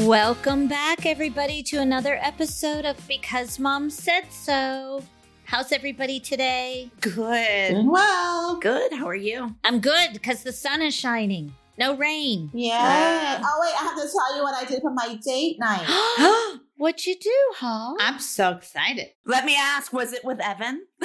Welcome back, everybody, to another episode of Because Mom Said So. How's everybody today? Good. Doing well. Good. How are you? I'm good because the sun is shining. No rain. Yeah. Oh wait, I have to tell you what I did for my date night. What'd you do, huh? I'm so excited. Let me ask, was it with Evan?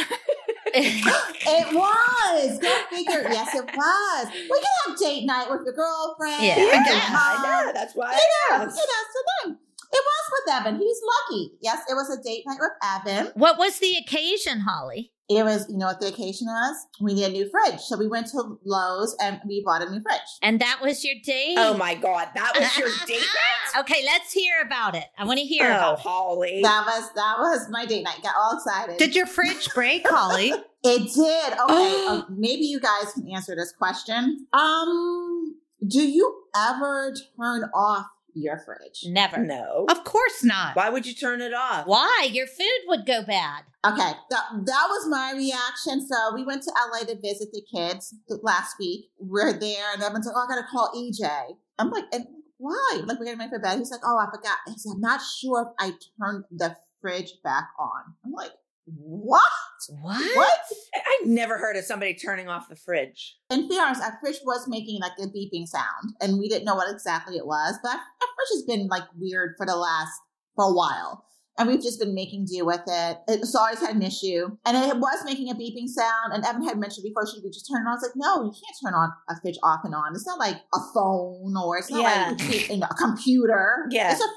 it was. Go figure. Yes, it was. We can have date night with your girlfriend. Yeah. Yeah. I know. That's why You I know, you know, asked. so then it was with Evan. He's lucky. Yes, it was a date night with Evan. what was the occasion, Holly? It was, you know what the occasion was? We need a new fridge. So we went to Lowe's and we bought a new fridge. And that was your date? Oh my God. That was your date night? Okay, let's hear about it. I want to hear Oh, about it. Holly. That was that was my date night. Got all excited. Did your fridge break, Holly? It did. Okay, uh, maybe you guys can answer this question. Um, do you ever turn off your fridge? Never. no. of course not. Why would you turn it off? Why? Your food would go bad. Okay, that, that was my reaction. So we went to LA to visit the kids last week. We're there, and everyone's like, "Oh, I gotta call EJ." I'm like, "And why?" Like we're getting ready for bed. He's like, "Oh, I forgot." He said, "I'm not sure if I turned the fridge back on." I'm like, "What? What? What?" I- I've never heard of somebody turning off the fridge. In fairness, our fridge was making like a beeping sound, and we didn't know what exactly it was. But our, our fridge has been like weird for the last for a while, and we've just been making do with it. It's always had an issue, and it was making a beeping sound. And Evan had mentioned before, should we just turn it on? I was like, no, you can't turn on a fridge off and on. It's not like a phone or it's not Yeah. like you a computer. Yeah. it's a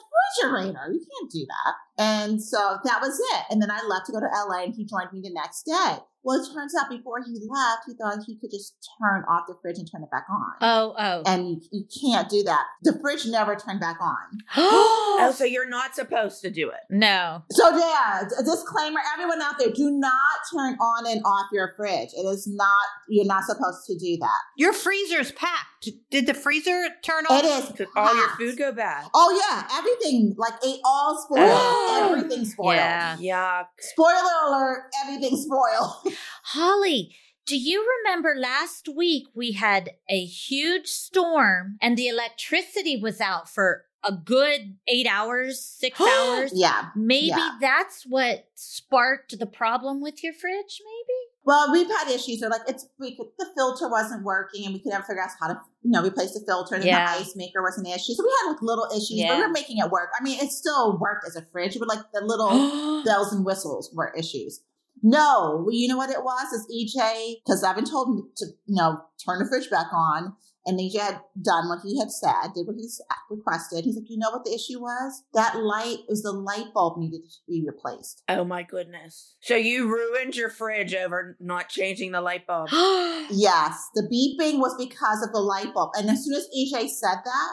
refrigerator. You can't do that. And so that was it. And then I left to go to LA, and he joined me the next day. Well, it turns out before he left, he thought he could just turn off the fridge and turn it back on. Oh, oh. and you, you can't do that. The fridge never turned back on. Oh, so you're not supposed to do it. no. So, yeah, a disclaimer everyone out there, do not turn on and off your fridge. It is not, you're not supposed to do that. Your freezer's packed. Did the freezer turn off? It is. Could all your food go bad? Oh, yeah, everything, like it all spoiled. Oh. Everything spoiled. Yeah. Yuck. Spoiler alert, everything spoiled. Holly, do you remember last week we had a huge storm and the electricity was out for a good eight hours, six hours? yeah. Maybe Yeah. that's what sparked the problem with your fridge, maybe? Well, we've had issues where like it's we could the filter wasn't working and we could never figure out how to you know replace the filter and Yeah. the ice maker was an issue. So we had like little issues, but we Yeah. were making it work. I mean, it still worked as a fridge, but like the little bells and whistles were issues. No, well, you know what it was? Is EJ because I've been told to you know turn the fridge back on, and EJ had done what he had said, did what he requested. He's like, you know what the issue was? That light it was the light bulb needed to be replaced. Oh my goodness. So you ruined your fridge over not changing the light bulb. Yes, the beeping was because of the light bulb. And as soon as EJ said that,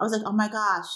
I was like, oh my gosh,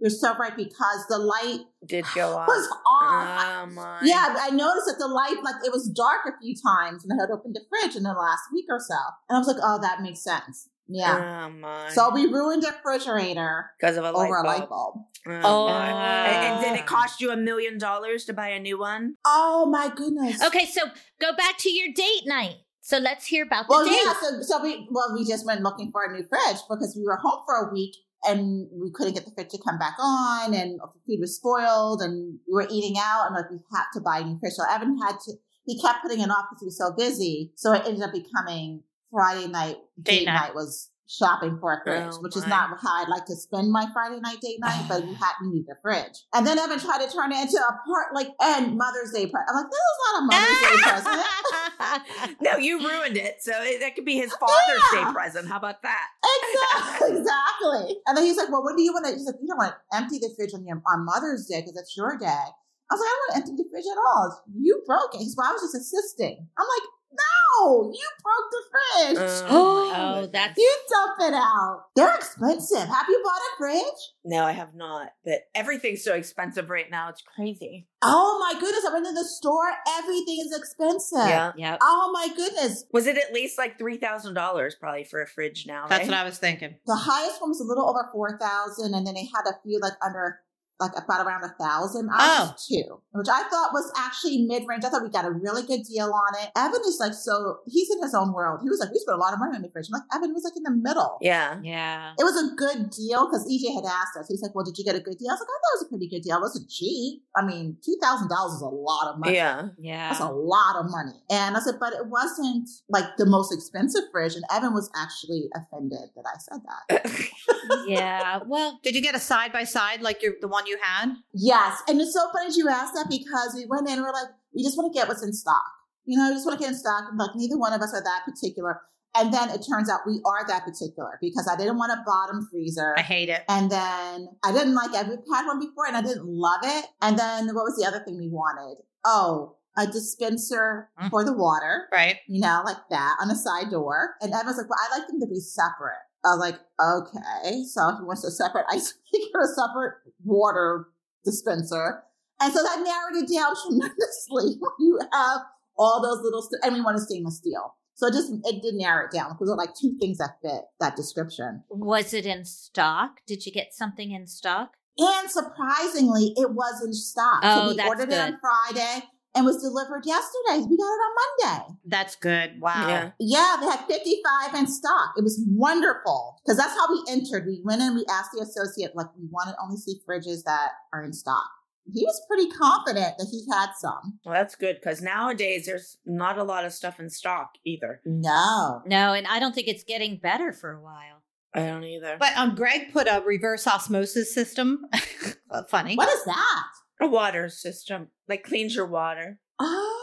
you're so right because the light Did go off. Oh was on. Oh my. yeah, I noticed that the light, like it was dark a few times when I had opened the fridge in the last week or so. And I was like, oh, that makes sense. Yeah. Oh my. So we ruined the refrigerator because of a light over a bulb. light bulb. Oh, Oh. my. And, and did it cost you a million dollars to buy a new one? Oh my goodness. okay, so go back to your date night. So let's hear about the Well, date. yeah. So, so we well we just went looking for a new fridge because we were home for a week and we couldn't get the fridge to come back on, and the food was spoiled, and we were eating out, and like we had to buy a new fridge. So Evan had to. He kept putting it off because he was so busy. So it ended up becoming Friday night Date date night. night was shopping for a fridge, Oh, which is not how I'd like to spend my Friday night date night, but we had we need a fridge. And then Evan tried to turn it into a part like and Mother's Day present. I'm like, this is not a Mother's Day present. No, you ruined it. So it, that could be his Father's Yeah. Day present. How about that? Exactly. exactly. And then he's like, "Well, what do you want to?" He's like, "You don't want to empty the fridge on your on Mother's Day because it's your day." I was like, "I don't want to empty the fridge at all. You broke it." He's like, "I was just assisting." I'm like, "No, you broke the fridge. Um, oh, Oh, that's you dump it out. They're expensive. Have you bought a fridge?" No, I have not. But everything's so expensive right now. It's crazy. Oh my goodness! I went to the store. Everything is expensive. Yeah. Yep. Oh my goodness! Was it at least like three thousand dollars probably for a fridge now? That's right? what I was thinking. The highest one was a little over four thousand, and then they had a few like under like about around a thousand. I Oh. was two, which I thought was actually mid range. I thought we got a really good deal on it. Evan is like so he's in his own world. He was like, we spent a lot of money on the fridge. I'm like, Evan was like in the middle. Yeah. Yeah. It was a good deal because EJ had asked us. He's like, "Well, did you get a good deal?" I was like, "I thought it was a pretty good deal. It wasn't cheap. I mean, two thousand dollars is a lot of money. Yeah. Yeah. That's a lot of money." And I said, "But it wasn't like the most expensive fridge." And Evan was actually offended that I said that. Yeah. Well, Did you get a side by side like your the one you had? Yes, and it's so funny that you asked that because we went in and we're like, we just want to get what's in stock. You know, we just want to get in stock. And like, neither one of us are that particular. And then it turns out we are that particular because I didn't want a bottom freezer. I hate it. And then I didn't like it. We've had one before and I didn't love it. And then what was the other thing we wanted? Oh, a dispenser Mm. for the water, Right. you know, like that on a side door. And was like, well, I like them to be separate. I was like, okay. So if he wants a separate ice maker, a separate water dispenser. And so that narrowed it down tremendously you have all those little, st- and we want a stainless steel. So it just, it did narrow it down because there were like two things that fit that description. was it in stock? Did you get something in stock? And surprisingly, it was in stock. Oh, so we ordered it on. Friday and was delivered yesterday. We got it on Monday. That's good. Wow. Yeah. Yeah, they had 55 in stock. It was wonderful because that's how we entered. We went in, we asked the associate, like, we want to only see fridges that are in stock. He was pretty confident that he had some. Well, that's good because nowadays there's not a lot of stuff in stock either. No. No, and I don't think it's getting better for a while. I don't either. But um, Greg put a reverse osmosis system. Funny. What is that? A water system like cleans your water. Oh.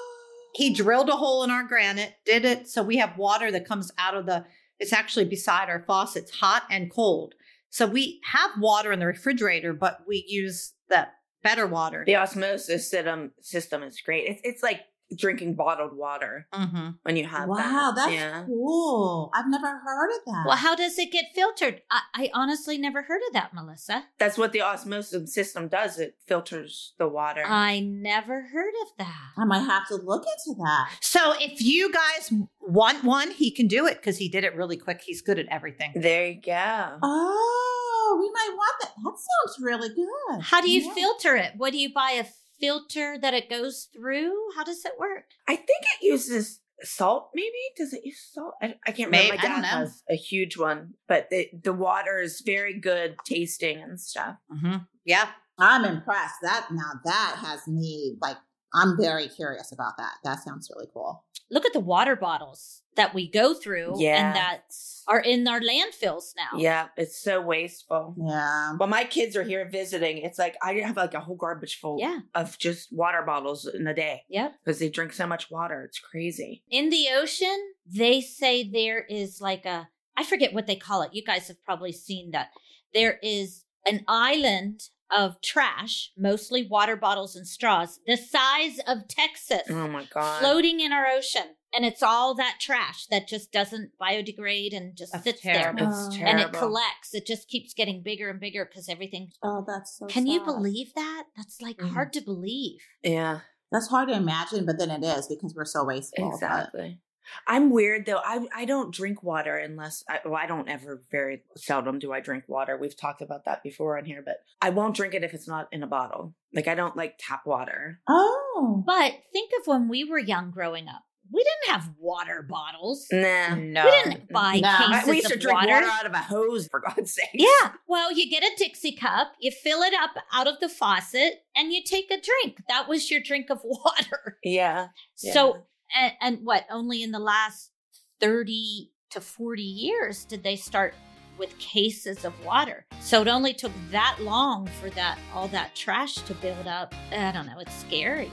He drilled a hole in our granite, did it so we have water that comes out of the. It's actually beside our faucets, hot and cold. So we have water in the refrigerator, but we use the better water. The osmosis system system is great. It's it's like drinking bottled water hmm when you have Wow, that. that's yeah. cool. I've never heard of that. Well, how does it get filtered? I, I honestly never heard of that, Melissa. That's what the osmosis system does. It filters the water. I never heard of that. I might have to look into that. So if you guys want one, he can do it because he did it really quick. He's good at everything. there you go. Oh, we might want that. That sounds really good. How do you Yeah. filter it? What do you buy a filter that it goes through? How does it work? I think it uses salt. Maybe does it use salt? I, I can't Maybe- remember. My I don't dad know. has a huge one, but the the water is very good tasting and stuff. Mm-hmm. Yeah. I'm impressed. That now that has me like I'm very curious about that. That sounds really cool. Look at the water bottles that we go through Yeah. and that are in our landfills now. Yeah, it's so wasteful. Yeah. When my kids are here visiting, it's like I have like a whole garbage full Yeah. of just water bottles in a day Yep. because they drink so much water. It's crazy. In the ocean, they say there is like a, I forget what they call it. You guys have probably seen that. There is an island of trash, mostly water bottles and straws, the size of Texas, Oh my god. floating in our ocean. And it's all that trash that just doesn't biodegrade and just That's sits terrible. there. It's Oh. terrible. And it collects. It just keeps getting bigger and bigger because everything. Oh, that's so. Can you believe that? That's like Mhm. hard to believe. Yeah, That's hard to imagine, but then it is because we're so wasteful. but- exactly. I'm weird though. I I don't drink water unless I, well, I don't ever. Very seldom do I drink water. We've talked about that before on here, but I won't drink it if it's not in a bottle. Like I don't like tap water. Oh. But think of when we were young growing up. We didn't have water bottles. Nah. No. We didn't buy No. I- cases we used to of drink water. water. out of a hose, for God's sake. Yeah. Well, you get a Dixie cup, you fill it up out of the faucet, and you take a drink. That was your drink of water. Yeah. Yeah. So, and, and what? Only in the last 30 to 40 years did they start with cases of water. So it only took that long for that all that trash to build up. I don't know, it's scary.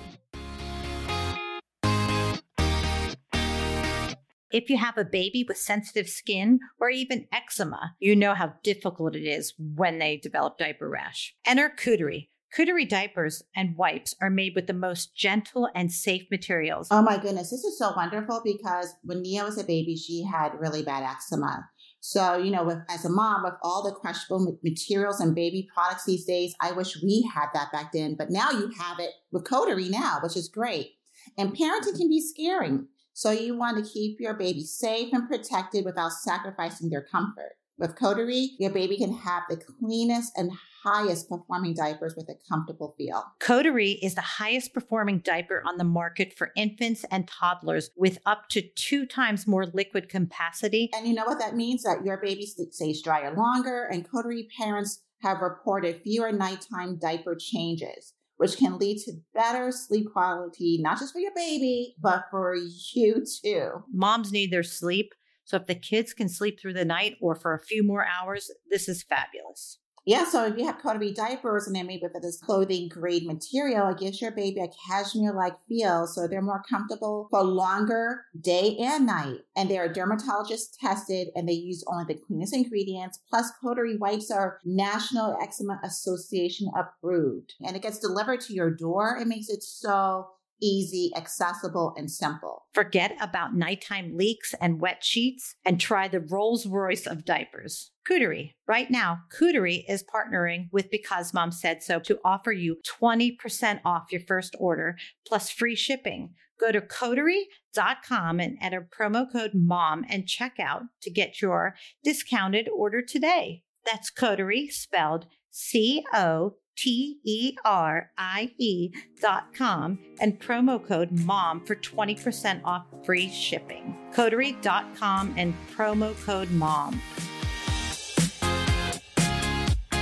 If you have a baby with sensitive skin or even eczema, you know how difficult it is when they develop diaper rash. Enter Coterie. Coterie diapers and wipes are made with the most gentle and safe materials. Oh my goodness, this is so wonderful because when Nia was a baby, she had really bad eczema. So, you know, with, as a mom, with all the crushable materials and baby products these days, I wish we had that back then. But now you have it with Coterie now, which is great. And parenting can be scary. So you want to keep your baby safe and protected without sacrificing their comfort. With Coterie, your baby can have the cleanest and highest performing diapers with a comfortable feel. Coterie is the highest performing diaper on the market for infants and toddlers with up to two times more liquid capacity. And you know what that means? That your baby stays drier longer, and Coterie parents have reported fewer nighttime diaper changes, which can lead to better sleep quality, not just for your baby, but for you too. Moms need their sleep. So if the kids can sleep through the night or for a few more hours, this is fabulous. Yeah, so if you have Coterie diapers and they're made with this clothing grade material, it gives your baby a cashmere like feel so they're more comfortable for longer day and night. And they are dermatologist tested and they use only the cleanest ingredients. Plus, Coterie wipes are National Eczema Association approved. And it gets delivered to your door. It makes it so easy, accessible, and simple. Forget about nighttime leaks and wet sheets and try the Rolls Royce of diapers. Coterie. Right now, Coterie is partnering with Because Mom Said So to offer you 20% off your first order plus free shipping. Go to coterie.com and enter promo code MOM and check out to get your discounted order today. That's Coterie spelled C O T E R I E dot com and promo code MOM for 20% off free shipping. Coterie dot com and promo code MOM.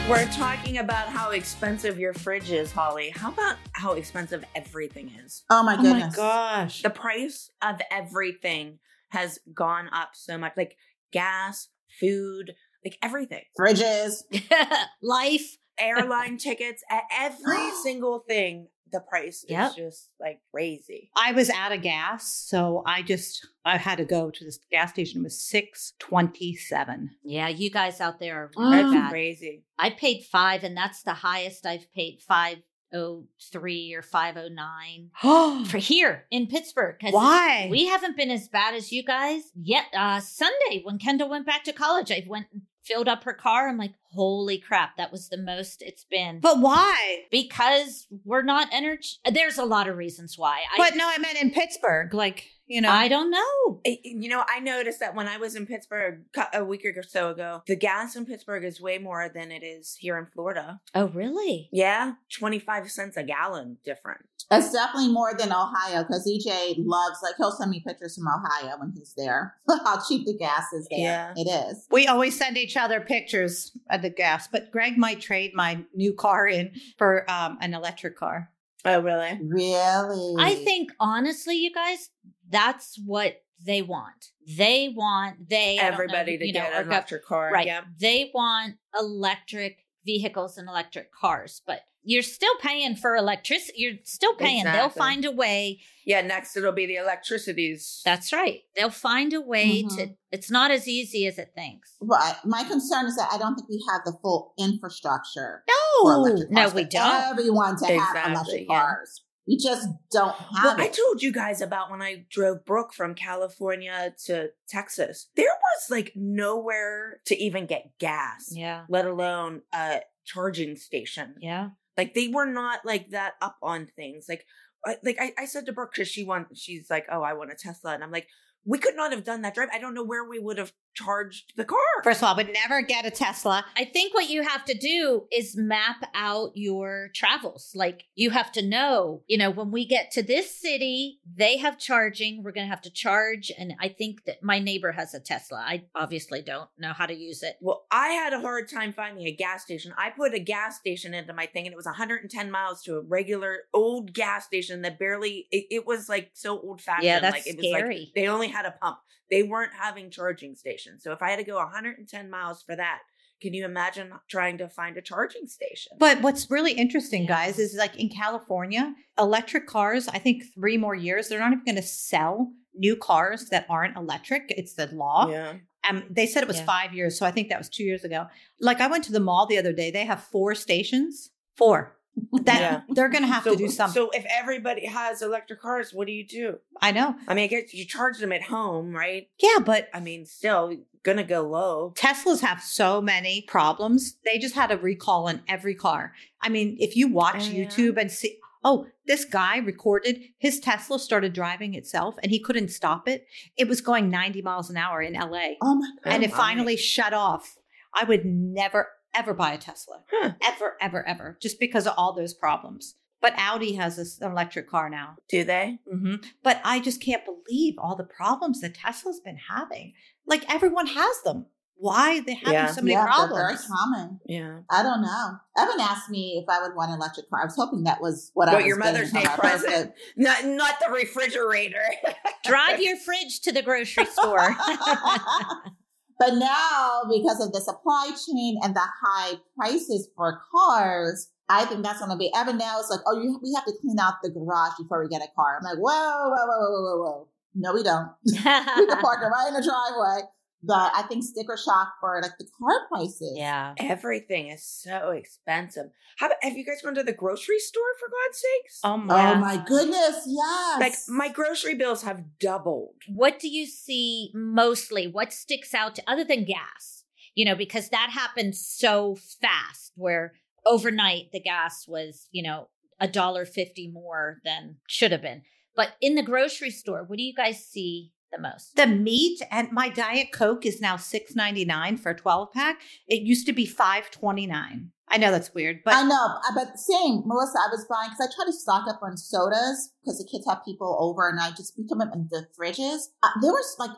We're talking about how expensive your fridge is, Holly. How about how expensive everything is? Oh my oh goodness. gosh. The price of everything has gone up so much. Like gas, food, like everything. Fridges. Life. Airline tickets, every single thing. The price Yep. is just like crazy. I was out of gas, so I just I had to go to this gas station. It was six twenty seven. Yeah, you guys out there are very That's bad. crazy. I paid five, and that's the highest I've paid five oh three or five oh nine for here in Pittsburgh. 'cause Why? We haven't been as bad as you guys yet. Uh, Sunday when Kendall went back to college, I went and filled up her car. I'm like, holy crap, that was the most it's been. but why? because we're not energy. There's a lot of reasons why. I, But no, I meant in Pittsburgh. Like you know, I don't know. You know, I noticed that when I was in Pittsburgh a week or so ago, the gas in Pittsburgh is way more than it is here in Florida. Oh, really? Yeah, 25 cents a gallon different. It's definitely more than Ohio because EJ loves, like, he'll send me pictures from Ohio when he's there. How cheap the gas is there. Yeah. It is. we always send each other pictures of the gas. But Greg might trade my new car in for um, an electric car. Oh, really? Really? I think honestly, you guys, that's what they want. They want they I don't know, Everybody to you know, get or an go- electric car. right. Yeah. They want electric vehicles and electric cars, but you're still paying for electricity. You're still paying. They'll find a way. Yeah, next it'll be the electricities. That's right. They'll find a way Mhm. to. It's not as easy as it thinks. But my concern is that I don't think we have the full infrastructure for No, electric no, we don't. Everyone to have Exactly, electric yeah. cars. We just don't have Well, I told you guys about when I drove Brooke from California to Texas. There was like nowhere to even get gas, Yeah, let alone a charging station. yeah. Like they were not like that up on things. Like, I, like I, I said to Brooke, because she wants, she's like, oh, I want a Tesla, and I'm like, we could not have done that drive. I don't know where we would have charged the car. First of all, I would never get a Tesla. I think what you have to do is map out your travels. Like you have to know, you know, when we get to this city, they have charging. We're going to have to charge. And I think that my neighbor has a Tesla. I obviously don't know how to use it. Well, I had a hard time finding a gas station. I put a gas station into my thing and it was 110 miles to a regular old gas station that barely, it, it was like so old fashioned. Yeah, that's like it was like scary. they only had a pump. They weren't having charging stations. So if I had to go 110 miles for that, can you imagine trying to find a charging station? But what's really interesting, guys, is like in California, electric cars, I think three more years, they're not even going to sell new cars that aren't electric. It's the law. yeah. Um, they said it was Yeah. five years. So I think that was two years ago. Like I went to the mall the other day. They have four stations. Four. That Yeah. they're going to have so, to do something. So if everybody has electric cars, what do you do? I know. I mean, I guess you charge them at home, right? Yeah, but I mean, still gonna go low. Teslas have so many problems. They just had a recall on every car. I mean, if you watch Oh, yeah? YouTube and see, oh, this guy recorded his Tesla started driving itself and he couldn't stop it. It was going 90 miles an hour in LA oh my God. and it finally shut off. I would never, ever buy a Tesla. Huh. Ever, ever, ever. Just because of all those problems. But Audi has this electric car now. Do they? hmm But I just can't believe all the problems that Tesla's been having. Like everyone has them. Why are they having Yeah. so many yeah, they're very common. Yeah. I don't know. Evan asked me if I would want an electric car. I was hoping that was what I was your Mother's from Day present. Not not the refrigerator. Drive your fridge to the grocery store. but now, because of the supply chain and the high prices for cars, I think that's going to be. Evan now is like, oh, you, we have to clean out the garage before we get a car. I'm like, whoa, whoa, whoa, whoa, whoa, whoa. No, we don't. we can park it right in the driveway. But I think sticker shock for like the car prices. yeah. Everything is so expensive. How about, have you guys gone to the grocery store for God's sakes? Oh my, Oh my. my goodness, yes. Like my grocery bills have doubled. What do you see mostly? What sticks out to, other than gas? You know, because that happened so fast where overnight the gas was, you know, a dollar fifty more than should have been. But in the grocery store, what do you guys see the most? The meat and my diet coke is now six ninety nine for a twelve pack. It used to be five twenty nine. I know that's weird, but I know, but same, Melissa. I was buying because I try to stock up on sodas because the kids have people over, and I just put them in the fridges. Uh, there was like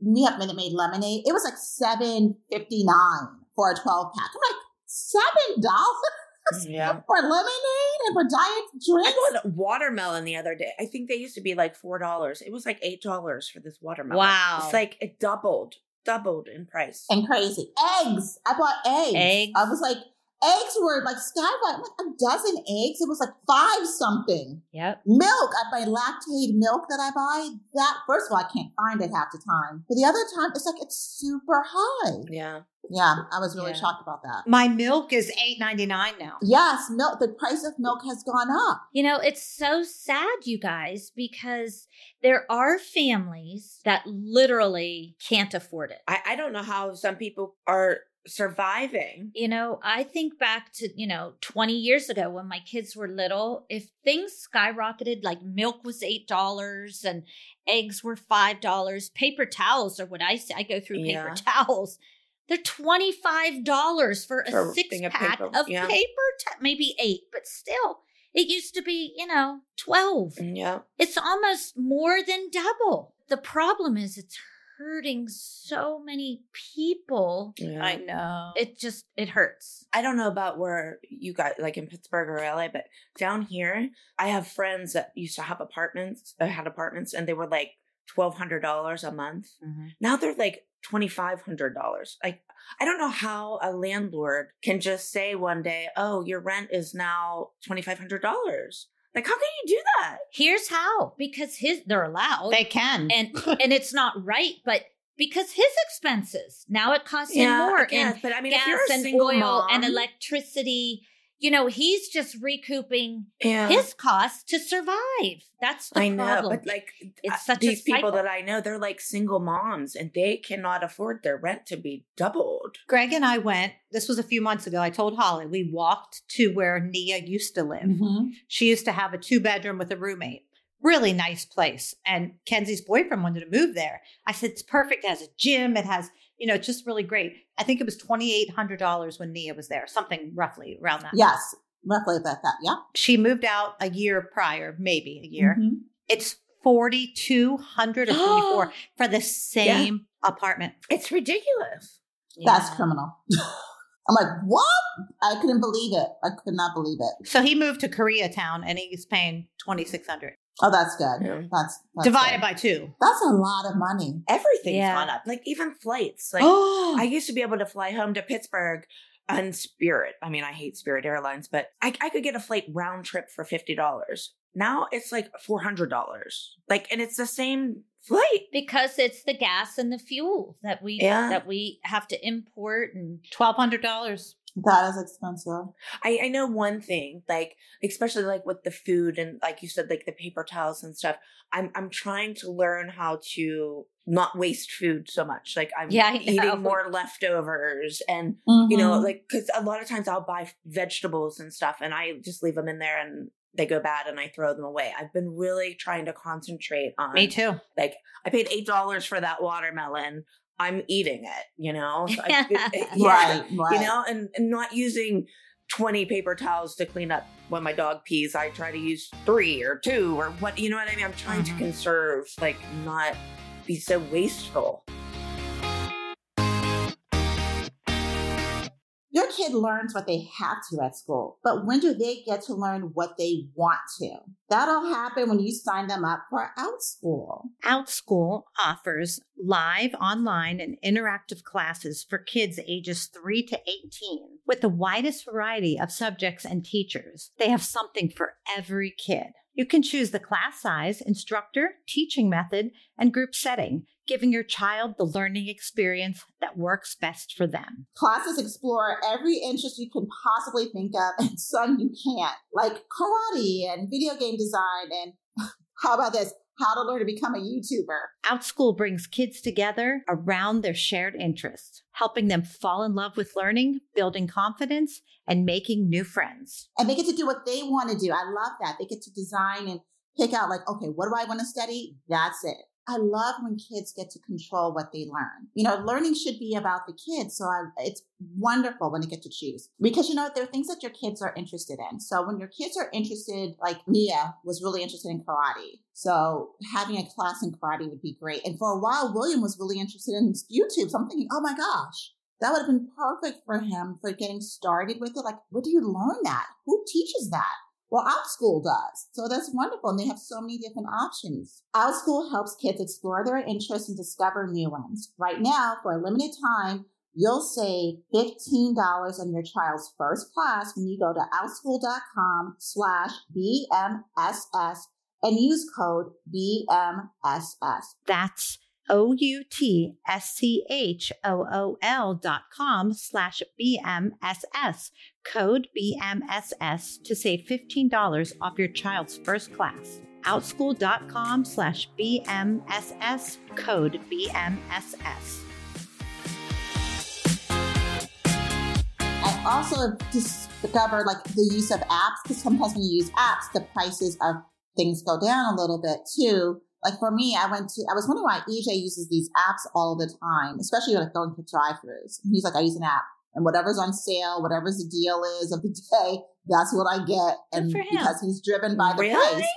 we have Minute Maid lemonade. It was like seven fifty nine for a twelve pack. I'm like seven dollars Yeah. for lemonade and for diet I drinks. bought watermelon the other day. I think they used to be like four dollars. It was like eight dollars for this watermelon. Wow. It's like it doubled, doubled in price. And crazy eggs. I bought eggs. Eggs. I was like, eggs were like skyrocket. Like a dozen eggs. It was like five something. Yep. Milk, I buy Lactaid milk that I buy. That first of all, I can't find it half the time. But the other time, it's like it's super high. Yeah. Yeah, I was really Yeah. shocked about that. my milk is eight ninety nine now. Yes, milk. The price of milk has gone up. You know, it's so sad, you guys, because there are families that literally can't afford it. I, I don't know how some people are surviving. You know, I think back to, you know, 20 years ago when my kids were little, if things skyrocketed, like milk was $8 and eggs were $5, paper towels are what I say. I go through paper Yeah. towels. They're $25 for a For a six pack paper, of yeah. paper, ta- maybe eight, but still, it used to be, you know, 12. Mm, yeah. It's almost more than double. The problem is it's hurting so many people. Yeah. I know. It just it hurts. I don't know about where you got like in Pittsburgh or LA, but down here, I have friends that used to have apartments, uh, had apartments, and they were like twelve hundred dollars a month. Now they're like twenty five hundred dollars. Like I don't know how a landlord can just say one day, "Oh, your rent is now twenty five hundred dollars." Like, how can you do that? Here's how because his they're allowed They can. and and it's not right, but because his expenses now it costs him more I guess, and but I mean, gas if you're a and single oil mom, and electricity. You know, he's just recouping yeah. his costs to survive. That's the I know, but like It's uh, such a these people that I know, they're like single moms, and they cannot afford their rent to be doubled. Greg and I went, this was a few months ago. I told Holly, we walked to where Nia used to live. Mm-hmm. She used to have a two bedroom with a roommate. Really nice place. And Kenzie's boyfriend wanted to move there. I said, it's perfect. It has a gym. It has, you know, it's just really great. I think it was $2,800 when Nia was there, something roughly around that. Yes, roughly about that. Yeah. She moved out a year prior, maybe a year. Mhm. It's 4200 or 44 for the same apartment. It's ridiculous. That's criminal. I'm like, what? I couldn't believe it. I could not believe it. So he moved to Koreatown and he's paying 2600 Oh, that's good. Yeah. That's, that's divided good. by two. That's a lot of money. Everything's Yeah. gone up. Like even flights. Like Oh, I used to be able to fly home to Pittsburgh on Spirit. I mean, I hate Spirit Airlines, but I, I could get a flight round trip for fifty dollars. Now it's like four hundred dollars. Like, and it's the same flight. because it's the gas and the fuel that we Yeah. that we have to import and $1,200. That is expensive. I, I know one thing, like especially like with the food and like you said, like the paper towels and stuff. I'm I'm trying to learn how to not waste food so much. Like I'm Yeah, I know. eating more leftovers and you know, Mhm. like because a lot of times I'll buy vegetables and stuff and I just leave them in there and they go bad and I throw them away. I've been really trying to concentrate on Me too. like I paid eight dollars for that watermelon. I'm eating it, you know? So I- yeah, Right, right. You know, and, and not using 20 paper towels to clean up when my dog pees. I try to use three or two or what, you know what I mean? I'm trying Mhm. to conserve, like, not be so wasteful. Your kid learns what they have to at school, but when do they get to learn what they want to? That'll happen when you sign them up for OutSchool. OutSchool offers live, online, and interactive classes for kids ages 3 to 18 with the widest variety of subjects and teachers. They have something for every kid. You can choose the class size, instructor, teaching method, and group setting, giving your child the learning experience that works best for them. Classes explore every interest you can possibly think of and some you can't, like karate and video game design and how about this? How to learn to become a YouTuber. OutSchool brings kids together around their shared interests, helping them fall in love with learning, building confidence, and making new friends. And they get to do what they want to do. I love that. They get to design and pick out, like, okay, what do I want to study? That's it. I love when kids get to control what they learn. You know, learning should be about the kids. So I, it's wonderful when they get to choose because, you know, there are things that your kids are interested in. So when your kids are interested, like Mia was really interested in karate. So having a class in karate would be great. And for a while, William was really interested in YouTube. So I'm thinking, oh my gosh, that would have been perfect for him for getting started with it. Like, where do you learn that? Who teaches that? Well, OutSchool does. So that's wonderful. And they have so many different options. OutSchool helps kids explore their interests and discover new ones. Right now, for a limited time, you'll save $15 on your child's first class when you go to outschool.com slash BMSS and use code BMSS. That's O U T S C H O O L dot com slash BMSS. Code BMSS to save $15 off your child's first class. Outschool.com slash BMSS. Code BMSS. I also discovered like the use of apps because sometimes when you use apps, the prices of things go down a little bit too. Like for me, I went to, I was wondering why EJ uses these apps all the time, especially like going to drive-throughs. He's like, I use an app and whatever's on sale, whatever's the deal is of the day, that's what I get. And for him. because he's driven by the Really? price.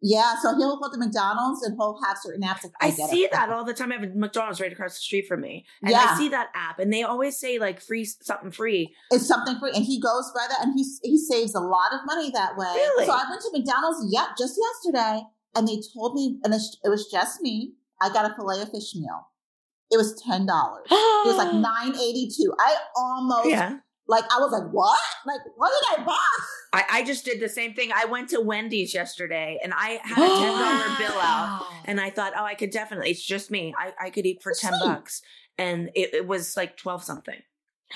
Yeah. So he'll go to McDonald's and he'll have certain apps. Like, I get see it. that all the time. I have a McDonald's right across the street from me. And Yeah. I see that app and they always say like free something free. It's something free, and he goes by that, and he he saves a lot of money that way. Really? So I went to McDonald's, yep, just yesterday, and they told me, and it was just me. I got a fillet of fish meal. It was ten dollars. It was like nine eighty two. I almost Yeah. like I was like, what? Like what did I buy? I, I just did the same thing. I went to Wendy's yesterday and I had a ten dollar bill out and I thought, oh, I could definitely. It's just me. I, I could eat for ten bucks, and it, it was like twelve something.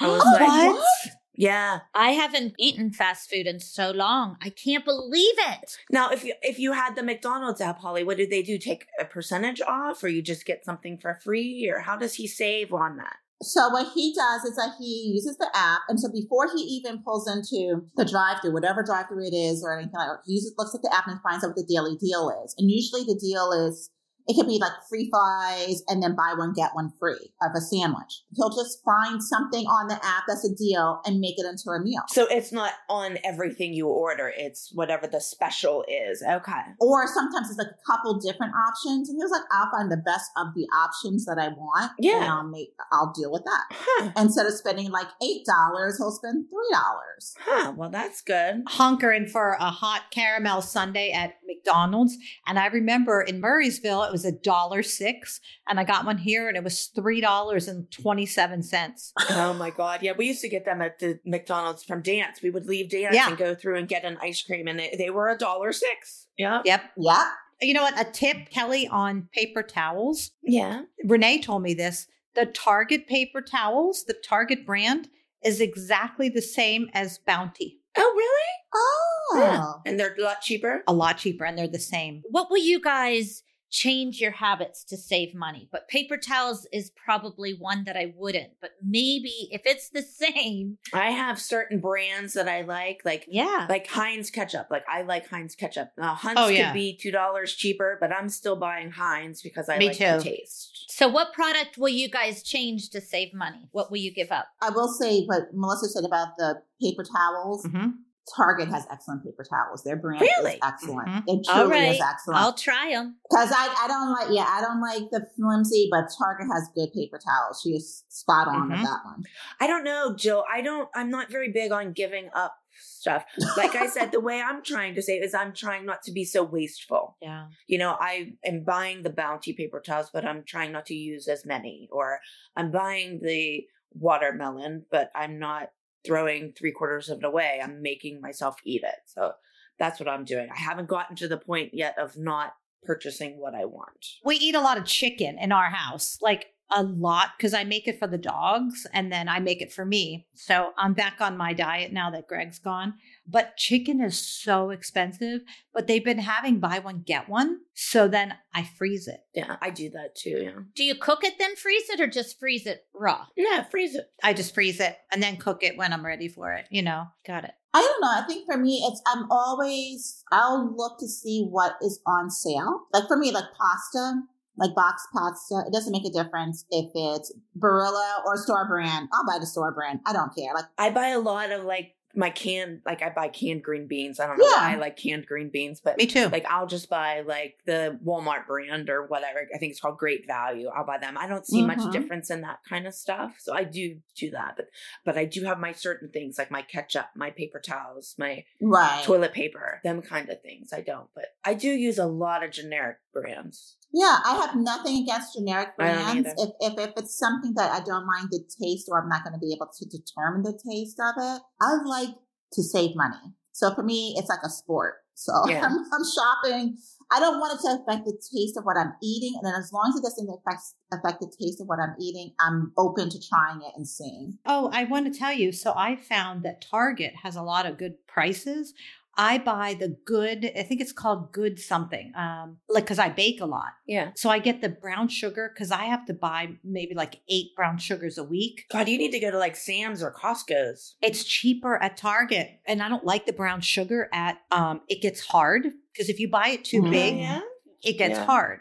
I was Oh, like, what? Yeah. I haven't eaten fast food in so long. I can't believe it. Now, if you if you had the McDonald's app, Holly, what do they do? Take a percentage off, or you just get something for free, or how does he save on that? So what he does is that he uses the app, and so before he even pulls into the drive-through, whatever drive-through it is or anything like that, he uses, looks at the app and finds out what the daily deal is. And usually the deal is it could be like free fries and then buy one get one free of a sandwich. He'll just find something on the app that's a deal and make it into a meal. So it's not on everything you order; it's whatever the special is. Okay. Or sometimes it's like a couple different options, and he was like, "I'll find the best of the options that I want, Yeah. and I'll make, I'll deal with that." Huh. Instead of spending like eight dollars, he'll spend three dollars. Huh. Well, that's good. Hunkering for a hot caramel sundae at McDonald's. And I remember in Murrysville, it was a dollar six. And I got one here and it was $3.27. Oh my god! Yeah, we used to get them at the McDonald's from Dance. We would leave Dance Yeah. and go through and get an ice cream, and they, they were a dollar six. Yeah. Yep. Yeah, You know what? A tip, Kelly, on paper towels. Yeah. Renee told me this. The Target paper towels, the Target brand, is exactly the same as Bounty. Oh, really? Oh, Yeah. And they're a lot cheaper. A lot cheaper, and they're the same. What will you guys change your habits to save money? But paper towels is probably one that I wouldn't. But maybe if it's the same, I have certain brands that I like, like yeah. like Heinz ketchup. Like I like Heinz ketchup. Now Hunt's Oh, yeah. could be two dollars cheaper, but I'm still buying Heinz because I Me like too. the taste. So, what product will you guys change to save money? What will you give up? I will say what Melissa said about the paper towels. Mm-hmm. Target has excellent paper towels. Their brand Really? is excellent. Mhm. It truly right. is excellent. I'll try them. Because I, I don't like, yeah, I don't like the flimsy, but Target has good paper towels. She is spot on with Mhm. that one. I don't know, Jill. I don't. I'm not very big on giving up stuff. Like I said, the way I'm trying to say is I'm trying not to be so wasteful. Yeah. You know, I am buying the Bounty paper towels, but I'm trying not to use as many. Or I'm buying the watermelon, but I'm not throwing three quarters of it away. I'm making myself eat it. So that's what I'm doing. I haven't gotten to the point yet of not purchasing what I want. We eat a lot of chicken in our house, like a lot, because I make it for the dogs and then I make it for me. So I'm back on my diet now that Greg's gone. But chicken is so expensive, but they've been having buy one, get one. So then I freeze it. Yeah, I do that too. Yeah. Do you cook it then freeze it or just freeze it raw? Yeah, freeze it. I just freeze it and then cook it when I'm ready for it, you know? Got it. I don't know. I think for me, it's I'm always I'll look to see what is on sale. Like for me, like pasta, like box pasta, it doesn't make a difference if it's Barilla or store brand. I'll buy the store brand. I don't care. Like I buy a lot of like my canned, like I buy canned green beans. I don't know Yeah. why I like canned green beans, but Me too. like I'll just buy like the Walmart brand or whatever. I think it's called Great Value. I'll buy them. I don't see much Mhm. difference in that kind of stuff, so I do do that. But but I do have my certain things like my ketchup, my paper towels, my right. toilet paper, them kind of things. I don't, but I do use a lot of generic brands. Yeah, I have nothing against generic brands. If, if if it's something that I don't mind the taste or I'm not going to be able to determine the taste of it, I would like to save money. So for me, it's like a sport. So Yeah. I'm, I'm shopping. I don't want it to affect the taste of what I'm eating, and then as long as it doesn't affect affect the taste of what I'm eating, I'm open to trying it and seeing. Oh, I want to tell you. So I found that Target has a lot of good prices. I buy the good, I think it's called good something, um, like because I bake a lot. Yeah. So I get the brown sugar because I have to buy maybe like eight brown sugars a week. God, you need to go to like Sam's or Costco's. It's cheaper at Target, and I don't like the brown sugar at. Um, it gets hard because if you buy it too Mhm. big, Yeah. it gets Yeah. hard.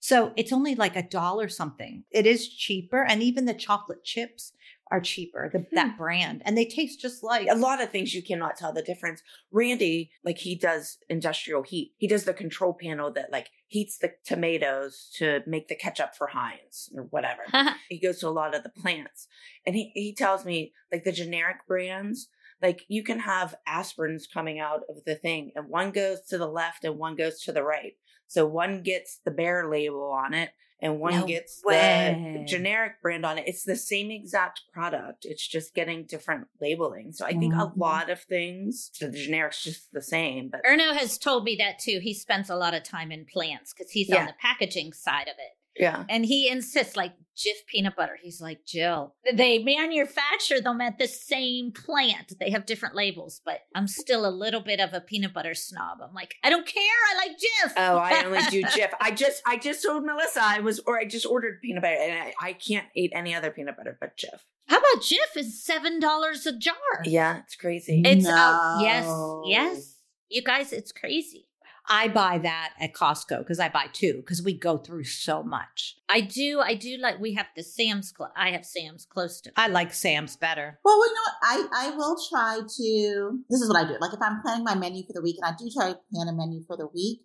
So it's only like a dollar something. It is cheaper, and even the chocolate chips are cheaper. The, hmm. that brand, and they taste just like a lot of things you cannot tell the difference. Randy, like he does industrial heat. He does the control panel that like heats the tomatoes to make the ketchup for Heinz or whatever. he goes to a lot of the plants and he, he tells me like the generic brands, like you can have aspirins coming out of the thing and one goes to the left and one goes to the right. So one gets the Bayer label on it and one No gets way. the generic brand on it. It's the same exact product. It's just getting different labeling. So I think a Mhm. lot of things, so the generic's just the same, but Erno has told me that too. He spends a lot of time in plants because he's Yeah. on the packaging side of it. Yeah. And he insists, like Jif peanut butter. He's like, Jill, they manufacture them at the same plant. They have different labels, but I'm still a little bit of a peanut butter snob. I'm like, I don't care. I like Jif. Oh, I only do Jif. I just I just told Melissa I was or I just ordered peanut butter and I, I can't eat any other peanut butter but Jif. How about Jif is $7 a jar? Yeah, it's crazy. It's, uh, yes, yes. You guys, it's crazy. I buy that at Costco because I buy two because we go through so much. I do, I do like, we have the Sam's Club. I have Sam's close to me. I like Sam's better. Well, you know what? I, I will try to. This is what I do. Like, if I'm planning my menu for the week, and I do try to plan a menu for the week,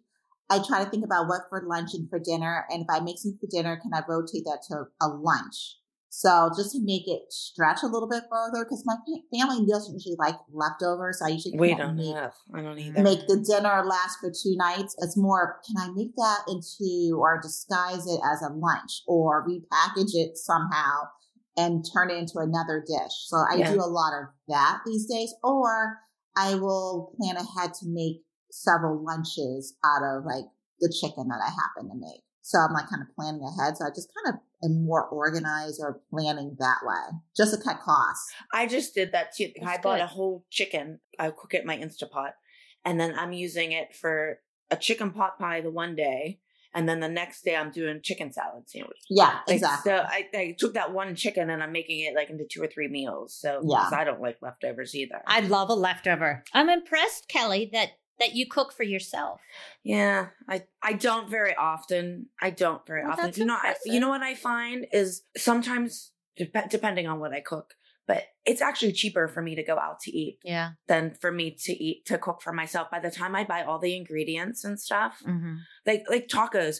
I try to think about what for lunch and for dinner. And if I make something for dinner, can I rotate that to a lunch? So just to make it stretch a little bit further, because my family doesn't usually like leftovers. So I usually we don't make, have. I don't either. make the dinner last for two nights. It's more, can I make that into or disguise it as a lunch or repackage it somehow and turn it into another dish? So I Yeah. do a lot of that these days. Or I will plan ahead to make several lunches out of like the chicken that I happen to make. So I'm like kind of planning ahead. So I just kind of am more organized or planning that way just to cut costs. I just did that too. I That's bought good. a whole chicken. I cook it in my Instapot, and then I'm using it for a chicken pot pie the one day, and then the next day I'm doing chicken salad sandwich. Yeah, Like, exactly. So I, I took that one chicken and I'm making it like into two or three meals. So Yeah. 'cause I don't like leftovers either. I love a leftover. I'm impressed, Kelly, that that you cook for yourself. Yeah, I I don't very often. I don't very Well, often. You know, I, you know what I find is sometimes dep- depending on what I cook, but it's actually cheaper for me to go out to eat Yeah. than for me to eat to cook for myself. By the time I buy all the ingredients and stuff, Mm-hmm. like like tacos,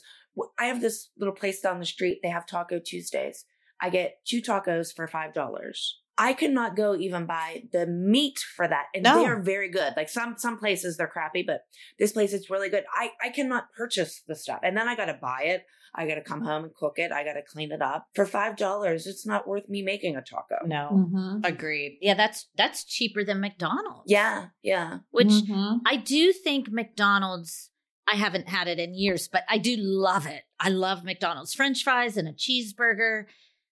I have this little place down the street. They have Taco Tuesdays. I get two tacos for five dollars. I could not go even buy the meat for that, and No. they are very good. Like some some places they're crappy, but this place is really good. I I cannot purchase the stuff, and then I got to buy it. I got to come home and cook it. I got to clean it up for five dollars. It's not worth me making a taco. No, Mm-hmm. agreed. Yeah, that's that's cheaper than McDonald's. Yeah, yeah. Which Mhm. I do think McDonald's, I haven't had it in years, but I do love it. I love McDonald's French fries and a cheeseburger.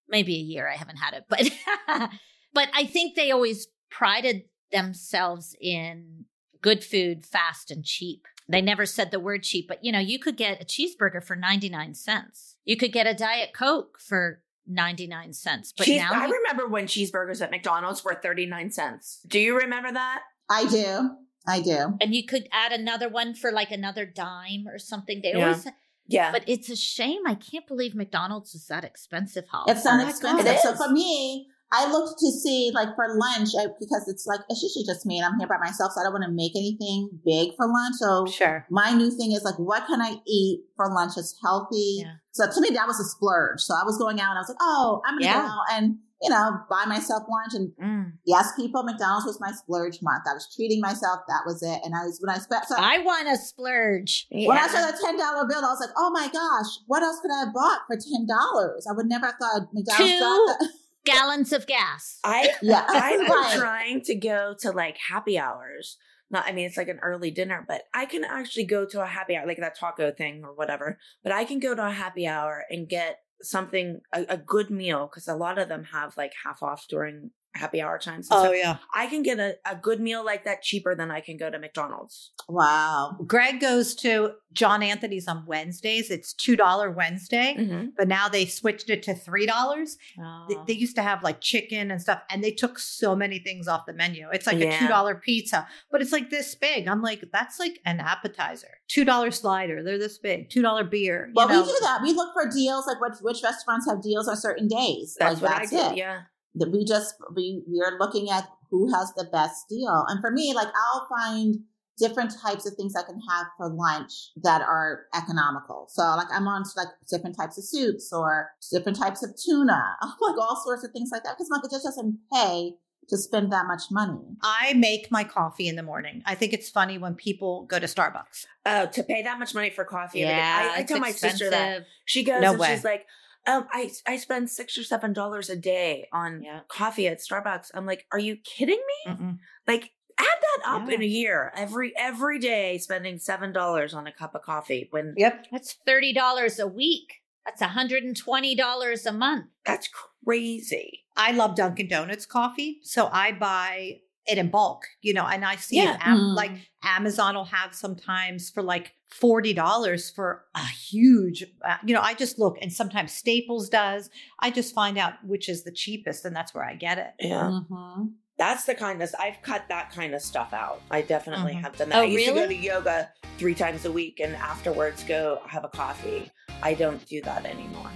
Maybe a year I haven't had it, but but I think they always prided themselves in good food, fast and cheap. They never said the word cheap, but you know, you could get a cheeseburger for 99 cents. You could get a Diet Coke for 99 cents. But Cheese- now I you- remember when cheeseburgers at McDonald's were thirty nine cents. Do you remember that? I do. I do. and you could add another one for like another dime or something. They Yeah. always Yeah, But it's a shame. I can't believe McDonald's is that expensive, Holly. It's not my God, expensive. it so for me, I looked to see like for lunch I, because it's like it's usually just me and I'm here by myself, so I don't want to make anything big for lunch. So Sure. my new thing is like, what can I eat for lunch that's healthy? Yeah. So to me, that was a splurge. So I was going out and I was like, oh, I'm gonna Yeah. go out and you know buy myself lunch. And Mm. yes, people, McDonald's was my splurge month. I was treating myself. That was it. And I was when I spent. So I want to splurge. when I saw that ten dollar bill, I was like, "Oh my gosh, what else could I have bought for ten dollars? I would never have thought McDonald's Two got that." Gallons of gas. I Yeah, I'm trying to go to like happy hours. Not, I mean, it's like an early dinner, but I can actually go to a happy hour, like that taco thing or whatever. But I can go to a happy hour and get something, a, a good meal, because a lot of them have like half off during happy hour times. and Oh stuff. yeah. I can get a, a good meal like that cheaper than I can go to McDonald's. Wow. Greg goes to John Anthony's on Wednesdays. It's two dollar Wednesday, Mm-hmm. but now they switched it to three dollars. Oh. They, they used to have like chicken and stuff, and they took so many things off the menu. It's like a two dollar pizza, but it's like this big. I'm like, that's like an appetizer. Two dollar slider, they're this big. Two dollar beer. You Well, know? we do that. We look for deals, like which which restaurants have deals on certain days. That's like what that's I did. it. Yeah. That we just we we are looking at who has the best deal. And for me, like I'll find different types of things I can have for lunch that are economical. So like I'm on like different types of soups or different types of tuna, like all sorts of things like that. Because like it just doesn't pay to spend that much money. I make my coffee in the morning. I think it's funny when people go to Starbucks. Oh, to pay that much money for coffee. every day. yeah, I, I it's tell my sister that. expensive. She goes No and way. she's like, um, I I spend six or seven dollars a day on Yeah. coffee at Starbucks. I'm like, are you kidding me? Mm-mm. Like, add that up Yeah. in a year. Every every day, spending seven dollars on a cup of coffee. When Yep. That's thirty dollars a week. That's hundred and twenty dollars a month. that's crazy. I love Dunkin' Donuts coffee, so I buy it in bulk, you know, and I see Yeah. Am- Mm. like Amazon will have sometimes for like $40 for a huge, uh, you know, I just look and sometimes Staples does. I just find out which is the cheapest and that's where I get it. Yeah, Mhm. that's the kind of I've cut that kind of stuff out. I definitely Mhm. have done that. Oh, I used to go to yoga three times a week, and afterwards go have a coffee. I don't do that anymore.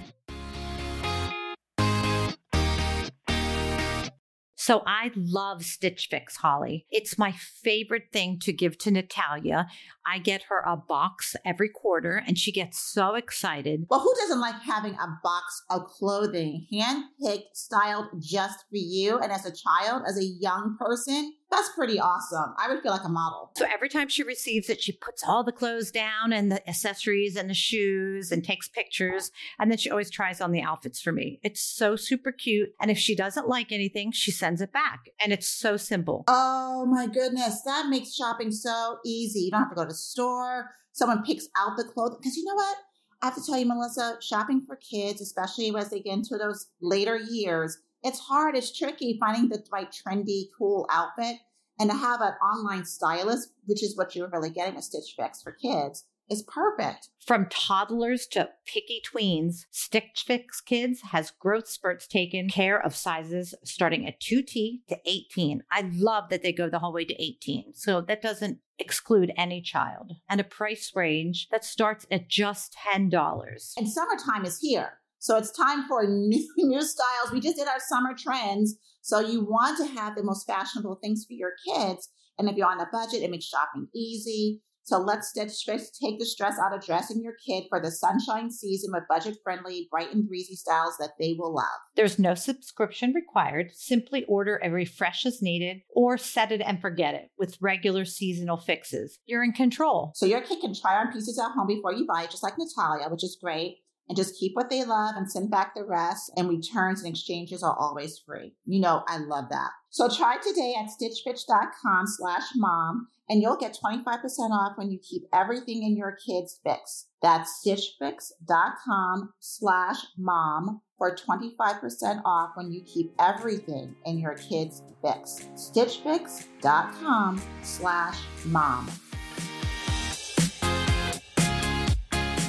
So I love Stitch Fix, Holly. It's my favorite thing to give to Natalia. I get her a box every quarter and she gets so excited. Well, who doesn't like having a box of clothing hand-picked, styled just for you? And as a child, as a young person, that's pretty awesome. I would feel like a model. So every time she receives it, she puts all the clothes down and the accessories and the shoes and takes pictures. And then she always tries on the outfits for me. It's so super cute. And if she doesn't like anything, she sends it back. And it's so simple. Oh my goodness, that makes shopping so easy. You don't have to go to the store. Someone picks out the clothes. Because you know what? I have to tell you, Melissa, shopping for kids, especially as they get into those later years, it's hard. It's tricky finding the right trendy, cool outfit. And to have an online stylist, which is what you're really getting a Stitch Fix for kids, is perfect. From toddlers to picky tweens, Stitch Fix Kids has growth spurts taken care of sizes starting at 2T to 18. I love that they go the whole way to 18. So that doesn't exclude any child. And a price range that starts at just $10. And summertime is here. So it's time for new, new styles. We just did our summer trends. So you want to have the most fashionable things for your kids. And if you're on a budget, it makes shopping easy. So let's take the stress out of dressing your kid for the sunshine season with budget friendly, bright and breezy styles that they will love. There's no subscription required. Simply order a refresh as needed or set it and forget it with regular seasonal fixes. You're in control. So your kid can try on pieces at home before you buy it, just like Natalia, which is great and just keep what they love and send back the rest. And returns and exchanges are always free. You know, I love that. So try today at stitchfix.com slash mom and you'll get 25% off when you keep everything in your kids' fix. That's stitchfix.com slash mom for 25% off when you keep everything in your kids' fix. stitchfix.com slash mom.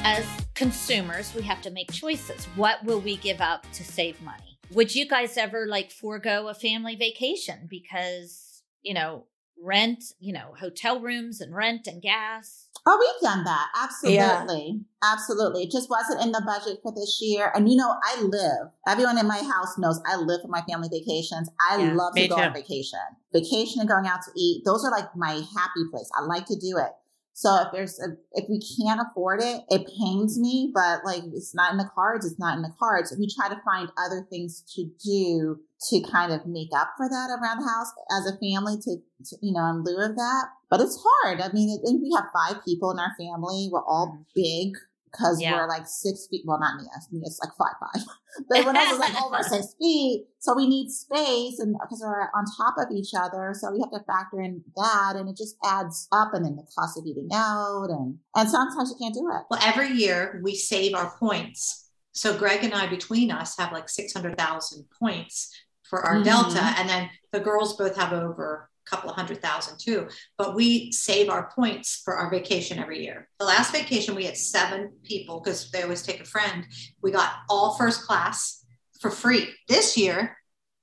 As consumers, we have to make choices. What will we give up to save money? Would you guys ever like forego a family vacation because, you know, rent, you know, hotel rooms and rent and gas? Oh, we've done that. Absolutely. Yeah. Absolutely. It just wasn't in the budget for this year. And you know, I live, everyone in my house knows I live for my family vacations. I yeah, love to go too. on vacation. Vacation and going out to eat. Those are like my happy place. I like to do it. So if there's a, if we can't afford it, it pains me, but like it's not in the cards, it's not in the cards. We try to find other things to do to kind of make up for that around the house as a family to, to you know, in lieu of that. But it's hard. I mean, it, we have five people in our family. We're all mm-hmm. big because yeah. we're like six feet. Well, not me. Me, it's like five five. but everyone else is like over six feet. So we need space, and because we're on top of each other, so we have to factor in that, and it just adds up. And then the cost of eating out, and and sometimes you can't do it. Well, every year we save our points. So Greg and I, between us, have like six hundred thousand points for our mm-hmm. Delta, and then the girls both have over couple of hundred thousand too. But we save our points for our vacation every year. The last vacation, we had seven people because they always take a friend. We got all first class for free. This year,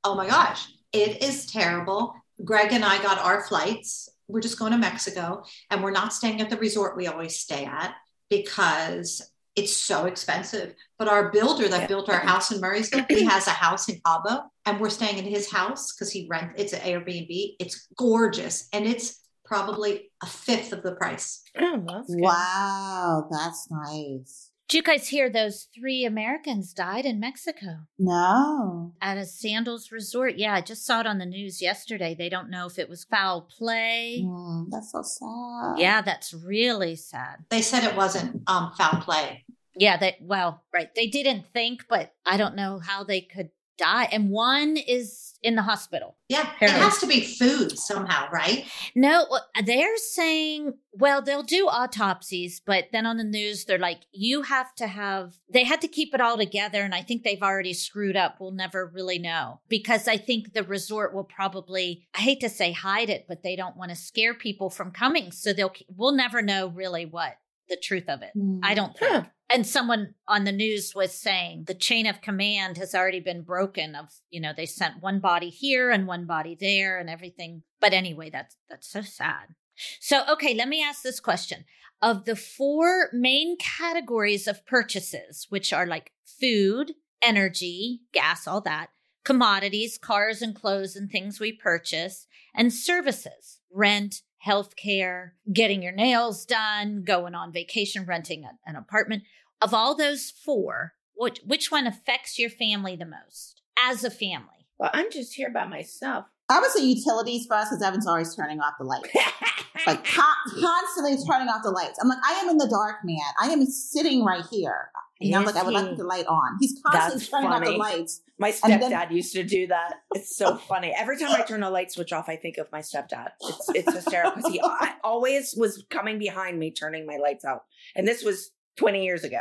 oh my gosh, it is terrible. Greg and I got our flights. We're just going to Mexico and we're not staying at the resort we always stay at because it's so expensive. But our builder that yeah. built our house in Murrysville, he has a house in Cabo, and we're staying in his house because he rent. It's an Airbnb. It's gorgeous, and it's probably a fifth of the price. Oh, that's wow, that's nice. Did you guys hear those three Americans died in Mexico? No. At a Sandals resort. Yeah, I just saw it on the news yesterday. They don't know if it was foul play. Mm, that's so sad. Yeah, that's really sad. They said it wasn't um, foul play. Yeah, that well, right. They didn't think, but I don't know how they could die. And one is in the hospital. Yeah, it has to be food somehow, right? No, they're saying, well, they'll do autopsies, but then on the news, they're like, you have to have, they had to keep it all together. And I think they've already screwed up. We'll never really know because I think the resort will probably, I hate to say hide it, but they don't want to scare people from coming. So they'll, we'll never know really what the truth of it. Mm. I don't think. Huh. And someone on the news was saying the chain of command has already been broken of, you know, they sent one body here and one body there and everything. But anyway, that's that's so sad. So, okay, let me ask this question. Of the four main categories of purchases, which are like food, energy, gas, all that, commodities, cars and clothes and things we purchase, and services, rent, healthcare, getting your nails done, going on vacation, renting a, an apartment. Of all those four, which, which one affects your family the most as a family? Well, I'm just here by myself. I would say utilities for us because Evan's always turning off the lights. like con- constantly turning off the lights. I'm like, I am in the dark, man. I am sitting right here. And I'm like, I would like the light on. He's constantly That's turning funny. off the lights. My stepdad then, used to do that. It's so funny. Every time I turn a light switch off, I think of my stepdad. It's it's hysterical because he always was coming behind me, turning my lights out. And this was 20 years ago.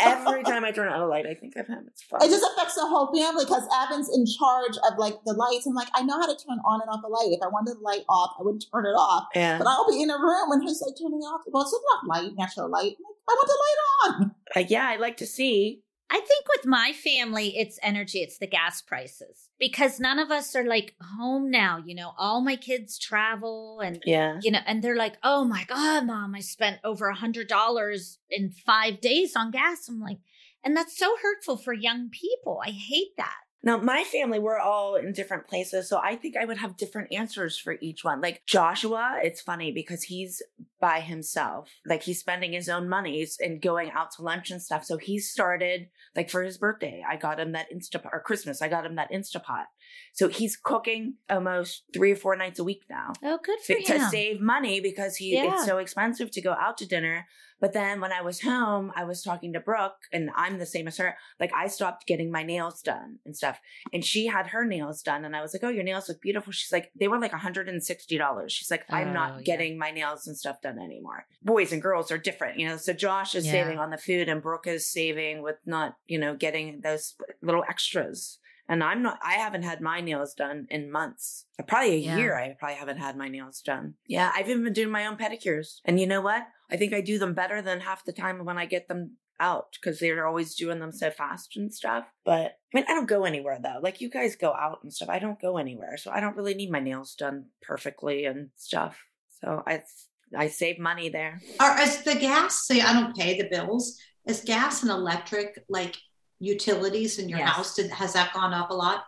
Every time I turn on a light, I think of him. It's fun. It just affects the whole family because Evan's in charge of like the lights. I'm like, I know how to turn on and off a light. If I wanted the light off, I would turn it off. yeah. But I'll be in a room when he's like turning off. Well, it's not light, natural light. Like, I want the light on. Like, yeah, I like to see. I think with my family, it's energy, it's the gas prices because none of us are like home now. You know, all my kids travel and, Yeah. you know, and they're like, oh my God, mom, I spent over a hundred dollars in five days on gas. I'm like, and that's so hurtful for young people. I hate that. Now, my family, we're all in different places. So I think I would have different answers for each one. Like Joshua, it's funny because he's by himself. Like he's spending his own monies and going out to lunch and stuff. So he started, like for his birthday, I got him that Instapot, or Christmas, I got him that Instapot. So he's cooking almost three or four nights a week now. Oh, good for to him. save money because he Yeah. it's so expensive to go out to dinner. But then when I was home, I was talking to Brooke, and I'm the same as her. Like I stopped getting my nails done and stuff, and she had her nails done, and I was like, "Oh, your nails look beautiful." She's like, "They were like 160 dollars." She's like, "I'm Oh, not yeah. getting my nails and stuff done anymore." Boys and girls are different, you know. So Josh is Yeah. saving on the food, and Brooke is saving with not, you know, getting those little extras. And I'm not, I haven't had my nails done in months. Uh, probably a Yeah. year, I probably haven't had my nails done. Yeah, I've even been doing my own pedicures. And you know what? I think I do them better than half the time when I get them out because they're always doing them so fast and stuff. But I mean, I don't go anywhere though. Like you guys go out and stuff. I don't go anywhere. So I don't really need my nails done perfectly and stuff. So I, I save money there. Or is the gas, say I don't pay the bills, is gas and electric like utilities in your Yes. house? Did, has that gone up a lot?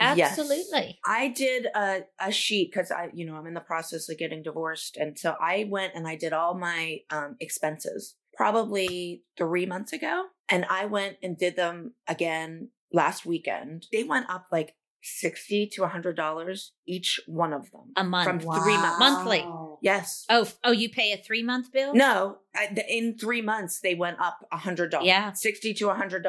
Yes. Absolutely. I did a, a sheet because I, you know, I'm in the process of getting divorced. And so I went and I did all my um, expenses probably three months ago. And I went and did them again last weekend. They went up like 60 to $100 each one of them. A month. From three months. Monthly. Yes. Oh, f- oh, you pay a three month bill? No, I, the- in three months, they went up a $100. Yeah. 60 to a $100.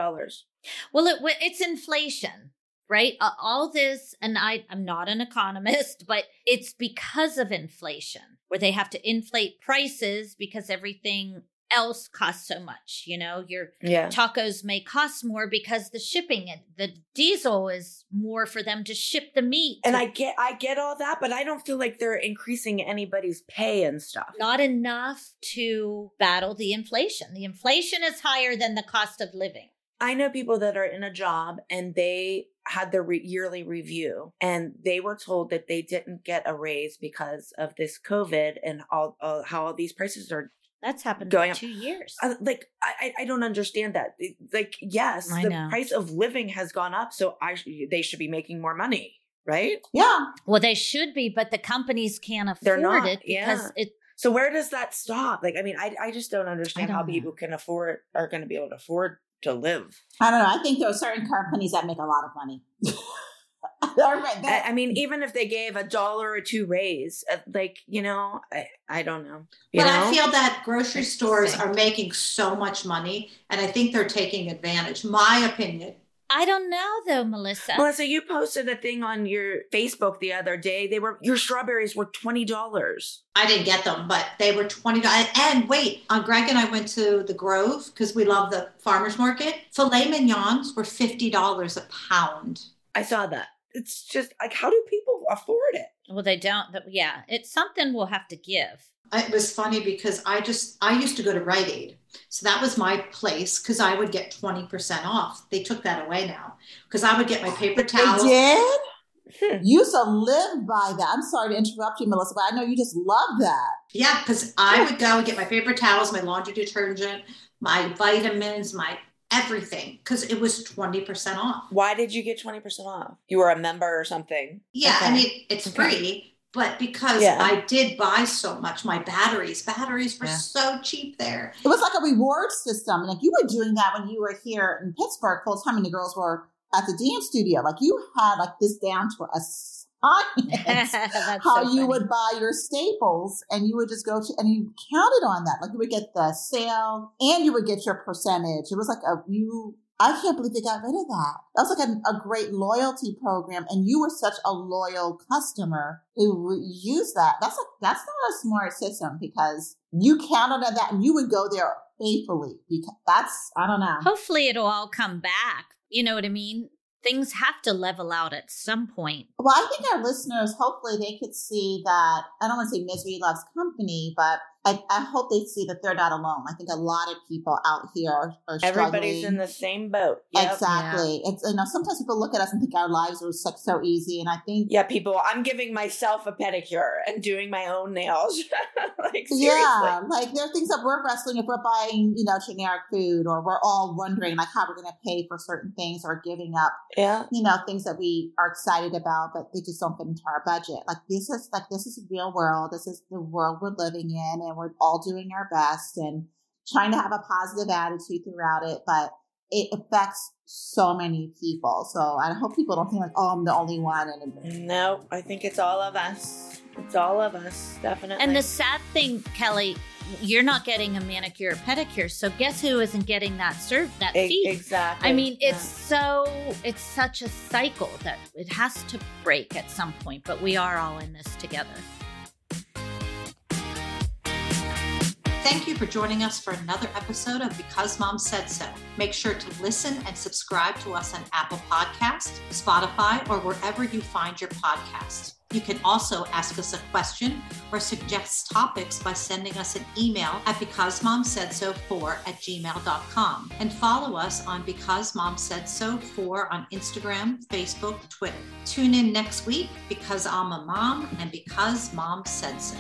Well, it, it's inflation, right? Uh, all this, and I, I'm not an economist, but it's because of inflation where they have to inflate prices because everything else costs so much. You know, your Yeah. tacos may cost more because the shipping and the diesel is more for them to ship the meat. And I get, I get all that, but I don't feel like they're increasing anybody's pay and stuff. not enough to battle the inflation. The inflation is higher than the cost of living. I know people that are in a job and they had their re- yearly review and they were told that they didn't get a raise because of this COVID and all uh, how all these prices are That's happened Going for up. two years. uh, like I I- I don't understand that like yes I the know. price of living has gone up so I they should be making more money right Yeah. Well, they should be, but the companies can't afford They're not, it because yeah. it. so where does that stop like I mean I I just don't understand how don't know. people can afford are going to be able to afford to live I don't know. I think there are certain companies that make a lot of money. They're- I, I mean, even if they gave a dollar or two raise, uh, like you know, I, I don't know. You but know? I feel that grocery stores are making so much money, and I think they're taking advantage. My opinion. I don't know though, Melissa. Melissa, you posted a thing on your Facebook the other day. They were your strawberries were twenty dollars. I didn't get them, but they were twenty dollars. And wait, uh, Greg and I went to the Grove because we love the farmers market. Filet mignons were fifty dollars a pound. I saw that. It's just like, how do people afford it? well, they don't. That, yeah, it's something we'll have to give. It was funny because I just I used to go to Rite Aid, so that was my place because I would get twenty percent off. They took that away now because I would get my paper towels they towels. did? Hmm. You used to live by that. I'm sorry to interrupt you, Melissa, but I know you just love that. Yeah, because I would go and get my paper towels, my laundry detergent, my vitamins, my everything because it was 20% off. Why did you get twenty percent off? You were a member or something. Yeah, I mean, it's Okay. free, but because Yeah. I did buy so much, my batteries, batteries were Yeah. so cheap there. It was like a reward system. Like you were doing that when you were here in Pittsburgh full time and the girls were at the dance studio. Like you had like this down to a That's how so you would buy your staples and you would just go to and you counted on that like you would get the sale and you would get your percentage it was like a you I can't believe they got rid of that. That was like a, a great loyalty program, and you were such a loyal customer who used that. That's like that's not a smart system because you counted on that and you would go there faithfully. Because that's I don't know. Hopefully, it'll all come back. You know what I mean? Things have to level out at some point. Well, I think our listeners, hopefully, they could see that. I don't want to say misery loves company, but I, I, hope they see that they're not alone. I think a lot of people out here are, are Everybody's in the same boat. Yep. Exactly. Yeah. It's you know sometimes people look at us and think our lives are like so easy, and I think yeah, people. I'm giving myself a pedicure and doing my own nails. like seriously. yeah, like there are things that we're wrestling if we're buying you know generic food, or we're all wondering like how we're going to pay for certain things, or giving up yeah you know things that we are excited about, but they just don't fit into our budget. Like this is like this is a real world. This is the world we're living in, and and we're all doing our best and trying to have a positive attitude throughout it. But it affects so many people. So I hope people don't think like, oh, I'm the only one. And no, I think it's all of us. It's all of us, definitely. And the sad thing, Kelly, you're not getting a manicure or pedicure. So guess who isn't getting that served that fee? Exactly. I mean, it's yeah. so it's such a cycle that it has to break at some point. But we are all in this together. Thank you for joining us for another episode of Because Mom Said So. Make sure to listen and subscribe to us on Apple Podcast, Spotify, or wherever you find your podcasts. You can also ask us a question or suggest topics by sending us an email at becausemomsaidso4 at gmail.com and follow us on Because Mom Said So 4 on Instagram, Facebook, Twitter. Tune in next week because I'm a mom and because mom said so.